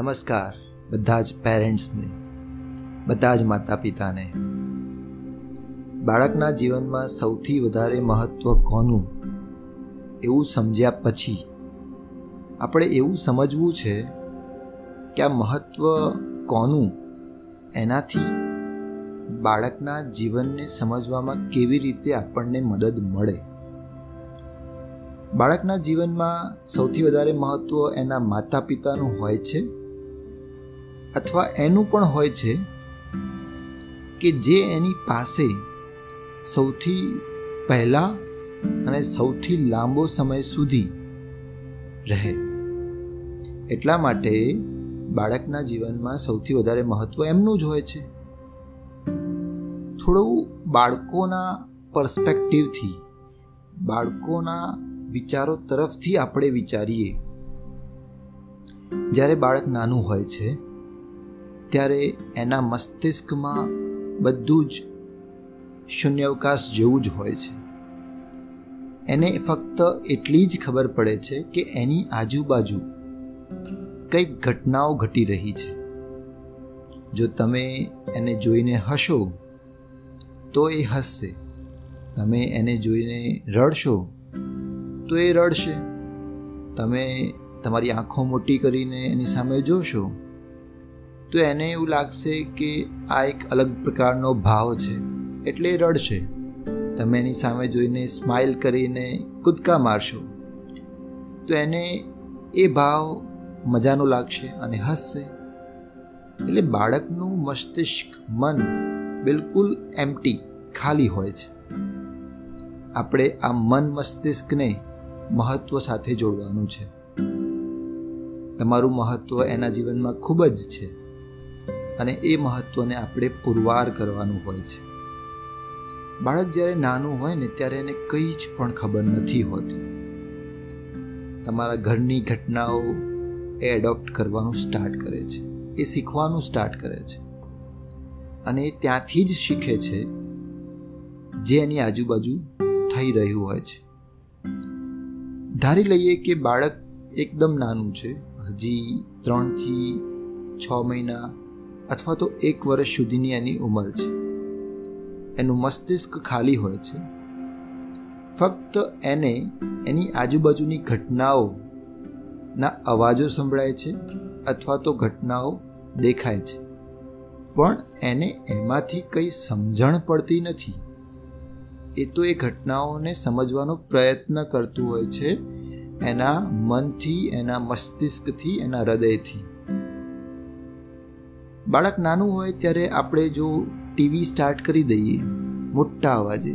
નમસ્કાર બધા જ પેરેન્ટ્સને, બધા જ માતા પિતાને બાળકના જીવનમાં સૌથી વધારે મહત્ત્વ કોનું? એવું સમજ્યા પછી આપણે એવું સમજવું છે કે આ મહત્ત્વ કોનું? એનાથી બાળકના જીવનને સમજવામાં કેવી રીતે આપણને મદદ મળે? બાળકના જીવનમાં સૌથી વધારે મહત્ત્વ એના માતા પિતાનું હોય છે? અથવા એનું પણ હોય છે કે જે એની પાસે સૌથી પહેલાં અને સૌથી લાંબો સમય સુધી રહે. એટલા માટે બાળકના જીવનમાં સૌથી વધારે મહત્ત્વ એમનું જ હોય છે. થોડું બાળકોના પર્સપેક્ટિવથી, બાળકોના વિચારો તરફથી આપણે વિચારીએ. જ્યારે બાળક નાનું હોય છે ત્યારે એના મસ્તિષ્કમાં બધું જ શૂન્યાવકાશ જેવું જ હોય છે. એને ફક્ત એટલી જ ખબર પડે છે કે એની આજુબાજુ કંઈક ઘટનાઓ ઘટી રહી છે. જો તમે એને જોઈને હશો, તો એ હસશે. તમે એને જોઈને રડશો, તો એ રડશે. તમે તમારી આંખો મોટી કરીને એની સામે જોશો તો એને એવું લાગશે કે આ એક અલગ પ્રકારનો ભાવ છે. એટલે રડશે તમે એની સામે જોઈને સ્માઇલ કરીને કૂદકા મારશો. તો એને એ ભાવ મજાનો લાગશે અને હસશે. એટલે બાળકનું મસ્તિષ્ક, મન બિલકુલ એમટી ખાલી હોય છે. આપણે આ મન મસ્તિષ્કને મહત્વ સાથે જોડવાનું છે. તમારું મહત્વ એના જીવનમાં ખૂબ જ છે. અને એ મહત્વને આપણે પુરવાર કરવાનું હોય છે. બાળક જ્યારે નાનું હોય ને ત્યારે એને કંઈ જ પણ ખબર નથી હોતી. તમારા ઘરની ઘટનાઓ એ એડોપ્ટ કરવાનું સ્ટાર્ટ કરે છે. એ શીખવાનું સ્ટાર્ટ કરે છે. અને એ ત્યાંથી જ શીખે છે જે એની આજુબાજુ થઈ રહ્યું હોય છે. ધારી લઈએ કે બાળક એકદમ નાનું છે. હજી ત્રણથી છ મહિના અથવા તો એક વર્ષ સુધીની એની ઉંમર છે. એનું મસ્તિષ્ક ખાલી હોય છે. ફક્ત એને એની આજુબાજુની ઘટનાઓ ના અવાજો સંભળાય છે અથવા તો ઘટનાઓ દેખાય છે. પણ એને એમાંથી કંઈ સમજણ પડતી નથી. એ તો એ ઘટનાઓને સમજવાનો પ્રયત્ન કરતું હોય છે એના મનથી, એના મસ્તિષ્કથી, એના હૃદયથી. બાળક નાનું હોય ત્યારે આપણે જો ટીવી સ્ટાર્ટ કરી દઈએ, મોટા અવાજે,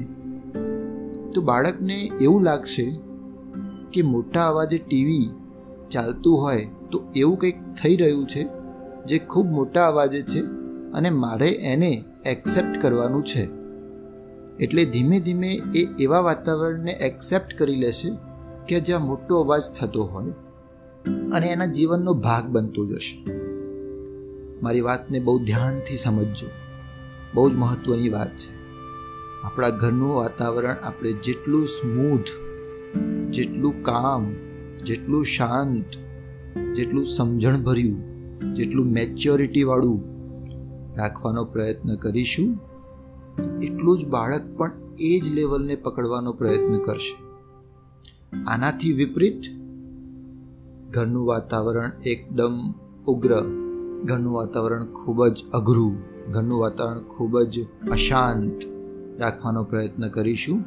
તો બાળકને એવું લાગશે કે મોટા અવાજે ટીવી ચાલતું હોય તો એવું કંઈક થઈ રહ્યું છે, જે ખૂબ મોટા અવાજે છે અને મારે એને એક્સેપ્ટ કરવાનું છે. એટલે ધીમે ધીમે એ એવા વાતાવરણને એક્સેપ્ટ કરી લેશે કે જ્યાં મોટો અવાજ થતો હોય અને એના જીવનનો ભાગ બનતો જશે. મારી વાતને બહુ ધ્યાનથી સમજજો. બહુ જ મહત્વની વાત છે. આપણા ઘરનું વાતાવરણ આપણે જેટલું સ્મૂથ જેટલું કામ, જેટલું શાંત, જેટલું સમજણભર્યું, જેટલું મેચ્યોરિટીવાળું રાખવાનો પ્રયત્ન કરીશું, એટલું જ બાળક પણ એ જ લેવલને પકડવાનો પ્રયત્ન કરશે. આનાથી વિપરીત ઘરનું વાતાવરણ એકદમ ઉગ્ર ઘરનું વાતાવરણ ખૂબ જ અઘરું, ઘરનું વાતાવરણ ખૂબ જ અશાંત રાખવાનો પ્રયત્ન કરીશું,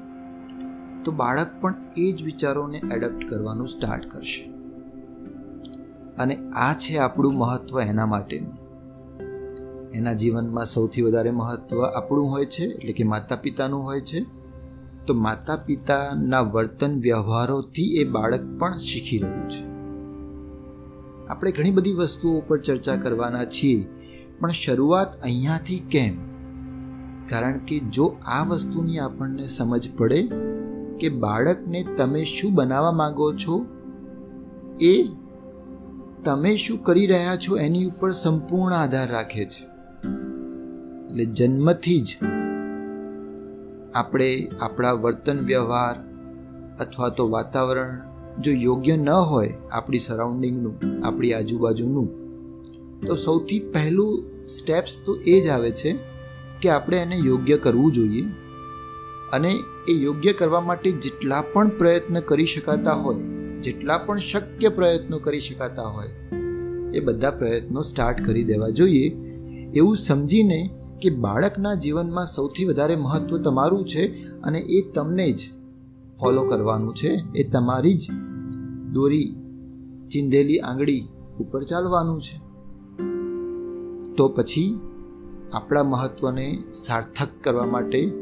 તો બાળક પણ એ જ વિચારોને એડપ્ટ કરવાનું સ્ટાર્ટ કરશે. અને આ છે આપણું મહત્વ એના માટેનું. એના જીવનમાં સૌથી વધારે મહત્વ આપણું હોય છે, એટલે કે માતા પિતાનું હોય છે. તો માતા પિતાના વર્તન વ્યવહારોથી એ બાળક પણ શીખી રહ્યું છે. આપણે ઘણી બધી વસ્તુઓ ઉપર ચર્ચા કરવાના છીએ, પણ શરૂઆત અહીંયાથી કેમ? કારણ કે જો આ વસ્તુની આપણને સમજ પડે કે બાળકને તમે શું બનાવવા માંગો છો, એ તમે શું કરી રહ્યા છો એની ઉપર સંપૂર્ણ આધાર રાખે છે. એટલે જન્મથી જ આપણે આપણા વર્તન વ્યવહાર અથવા તો વાતાવરણ જો યોગ્ય ન હોય આપણી સરાઉન્ડિંગનું આપણી આજુબાજુનું, તો સૌથી પહેલું સ્ટેપ્સ તો એ જ આવે છે કે આપણે એને યોગ્ય કરવું જોઈએ. અને એ યોગ્ય કરવા માટે જેટલા પણ પ્રયત્ન કરી શકાતા હોય, જેટલા પણ શક્ય પ્રયત્નો કરી શકાતા હોય, એ બધા પ્રયત્નો સ્ટાર્ટ કરી દેવા જોઈએ. એવું સમજીને કે બાળકના જીવનમાં સૌથી વધારે મહત્ત્વ તમારું છે અને એ તમને જ ફોલો કરવાનું છે, એ તમારી જ દોરી, ચિંધેલી આંગળી ઉપર ચાલવાનું છે. તો પછી આપણા મહત્ત્વને સાર્થક કરવા માટે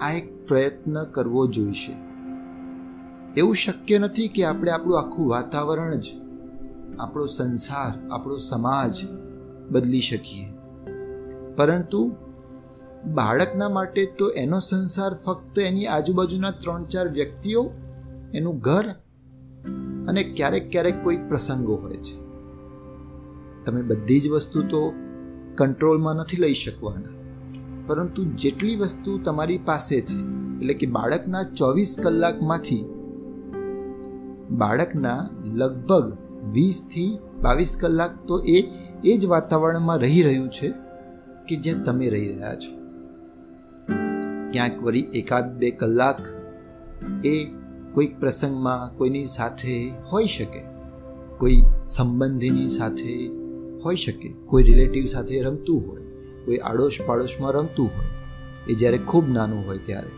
આ એક પ્રયત્ન કરવો જોઈશે. એવું શક્ય નથી કે આપણે આપણું આખું વાતાવરણ જ, આપણો સંસાર, આપણો સમાજ બદલી શકીએ. પરંતુ બાળકના માટે તો એનો સંસાર ફક્ત એની આજુબાજુના ત્રણ ચાર વ્યક્તિઓ, એનું ઘર અને ક્યારેક ક્યારેક કોઈ પ્રસંગો હોય છે. તમે બધી જ વસ્તુ તો કંટ્રોલમાં નથી લઈ શકવાના. પરંતુ જેટલી વસ્તુ તમારી પાસે છે, એટલે કે બાળકના ચોવીસ કલાકમાંથી બાળકના લગભગ વીસથી બાવીસ કલાક તો એ એ જ વાતાવરણમાં રહી રહ્યું છે કે જ્યાં તમે રહી રહ્યા છો. ક્યાંક વળી એકાદ બે કલાક એ કોઈક પ્રસંગમાં કોઈની સાથે હોઈ શકે, કોઈ સંબંધીની સાથે હોઈ શકે, કોઈ રિલેટિવ સાથે રમતું હોય, કોઈ આડોશ પાડોશમાં રમતું હોય, એ જ્યારે ખૂબ નાનું હોય ત્યારે.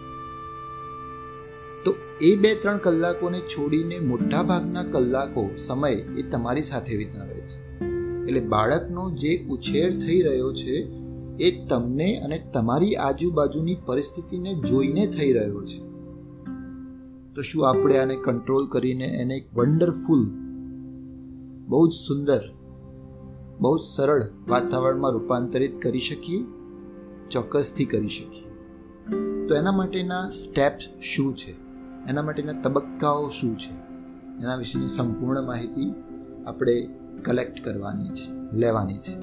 તો એ બે ત્રણ કલાકોને છોડીને મોટા ભાગના કલાકો સમય એ તમારી સાથે વિતાવે છે. એટલે બાળકનો જે ઉછેર થઈ રહ્યો છે એ તમને અને તમારી આજુબાજુની પરિસ્થિતિને જોઈને થઈ રહ્યો છે. તો શું આપણે આને કંટ્રોલ કરીને એને એક વન્ડરફુલ બહુ જ સુંદર, બહુ જ સરળ વાતાવરણમાં રૂપાંતરિત કરી શકીએ? ચોક્કસથી કરી શકીએ. તો એના માટેના સ્ટેપ્સ શું છે? એના માટેના તબક્કાઓ શું છે? એના વિશેની સંપૂર્ણ માહિતી આપણે કલેક્ટ કરવાની છે, લેવાની છે.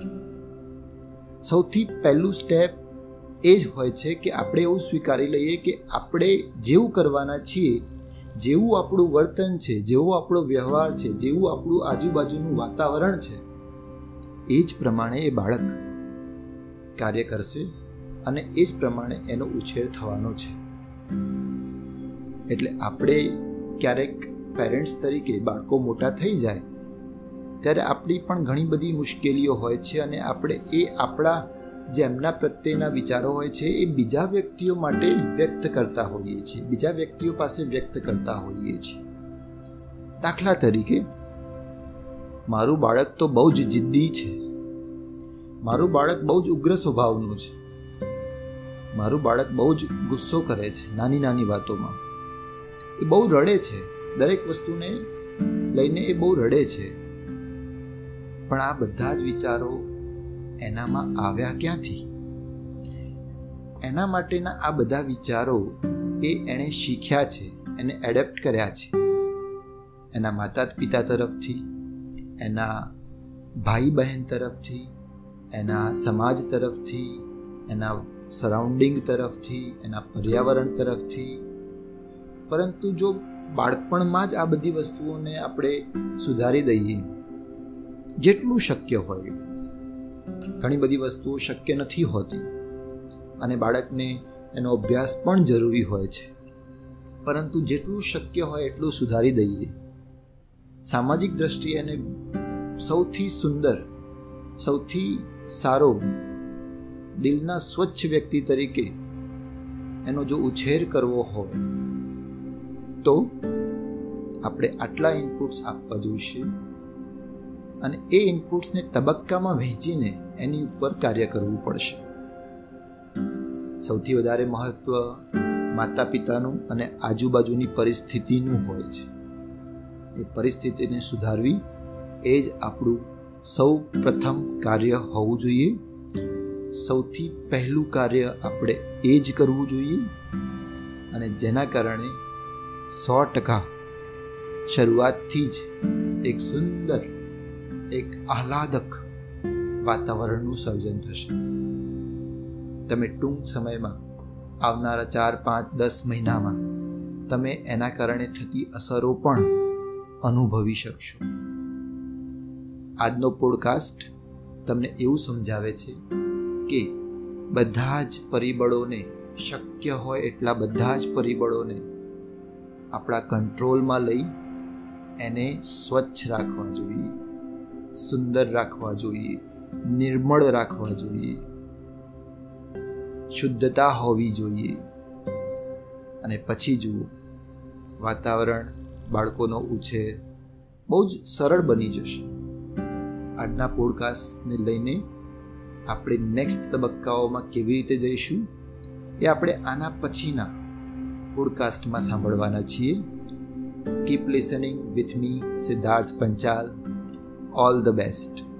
સૌથી પહેલું સ્ટેપ એ જ હોય છે કે આપણે એવું સ્વીકારી લઈએ કે આપણે જેવું કરવાના છીએ જેવું આપણું વર્તન છે, જેવો આપણો વ્યવહાર છે, જેવું આપણું આજુબાજુનું વાતાવરણ છે, એ જ પ્રમાણે એ બાળક કાર્ય કરશે અને એ જ પ્રમાણે એનો ઉછેર થવાનો છે. એટલે આપણે ક્યારેક પેરેન્ટ્સ તરીકે બાળકો મોટા થઈ જાય, ત્યારે આપણી પણ ઘણી બધી મુશ્કેલીઓ હોય છે અને આપણે એ આપણા જે એમના પ્રત્યેના વિચારો હોય છે, એ બીજા વ્યક્તિઓ માટે વ્યક્ત કરતા હોઈએ છીએ. બીજા વ્યક્તિઓ પાસે વ્યક્ત કરતા હોઈએ છીએ. દાખલા તરીકે, મારું બાળક તો બહુ જ જિદ્દી છે. મારું બાળક બહુ જ ઉગ્ર સ્વભાવનું છે. મારું બાળક બહુ જ ગુસ્સો કરે છે, નાની નાની વાતોમાં. એ બહુ રડે છે. દરેક વસ્તુને લઈને એ બહુ રડે છે. પણ આ બધા જ વિચારો એનામાં આવ્યા ક્યાંથી? એના માટેના આ બધા વિચારો એ એણે શીખ્યા છે, એને એડેપ્ટ કર્યા છે. એના માતા પિતા તરફથી, એના ભાઈ બહેન તરફથી, એના સમાજ તરફથી, એના સરાઉન્ડિંગ તરફથી, એના પર્યાવરણ તરફથી. પરંતુ જો બાળપણમાં જ આ બધી વસ્તુઓને આપણે સુધારી દઈએ, જેટલું શક્ય હોય. ઘણી બધી વસ્તુઓ શક્ય નથી હોતી અને બાળકને એનો અભ્યાસ પણ જરૂરી હોય છે. પરંતુ જેટલું શક્ય હોય એટલું સુધારી દઈએ. સામાજિક દ્રષ્ટિએ એને સૌથી સુંદર, સૌથી સારો, દિલના સ્વચ્છ વ્યક્તિ તરીકે એનો જો ઉછેર કરવો હોય, તો આપણે આટલા ઇનપુટ્સ આપવા જોઈશે. અને એ ઇનપુટ્સને તબક્કામાં વહેંચીને એની ઉપર કાર્ય કરવું પડશે. સૌથી વધારે મહત્વ માતા પિતાનું અને આજુબાજુની પરિસ્થિતિનું હોય છે. એ પરિસ્થિતિને સુધારવી એ જ આપણું સૌ પ્રથમ કાર્ય હોવું જોઈએ. સૌથી પહેલું કાર્ય આપણે એ જ કરવું જોઈએ અને જેના કારણે સો ટકા શરૂઆતથી જ એક સુંદર એક આહલાદક વાતાવરણનું સર્જન થશે. તમે ટૂંક સમયમાં આવનારા ચાર, પાંચ, દસ મહિનામાં તમે એના કારણે થતી અસરો પણ અનુભવી શકશો. આજનો પોડકાસ્ટ તમને એવું સમજાવે છે કે બધા જ પરિબળોને શક્ય હોય એટલા બધા જ પરિબળોને આપણા કંટ્રોલમાં લઈ એને સ્વચ્છ રાખવા જોઈએ. સુંદર રાખવા જોઈએ, નિર્મળ રાખવા જોઈએ, શુદ્ધતા હોવી જોઈએ. અને પછી જુઓ, વાતાવરણ, બાળકોનો ઉછેર, બહુ જ સરળ બની જશે. આજના પોડકાસ્ટને લઈને આપણે નેક્સ્ટ તબક્કાઓમાં કેવી રીતે જઈશું, એ આપણે આના પછીના પોડકાસ્ટમાં સાંભળવાના છીએ. Keep listening with me Siddharth Panchal. all the best.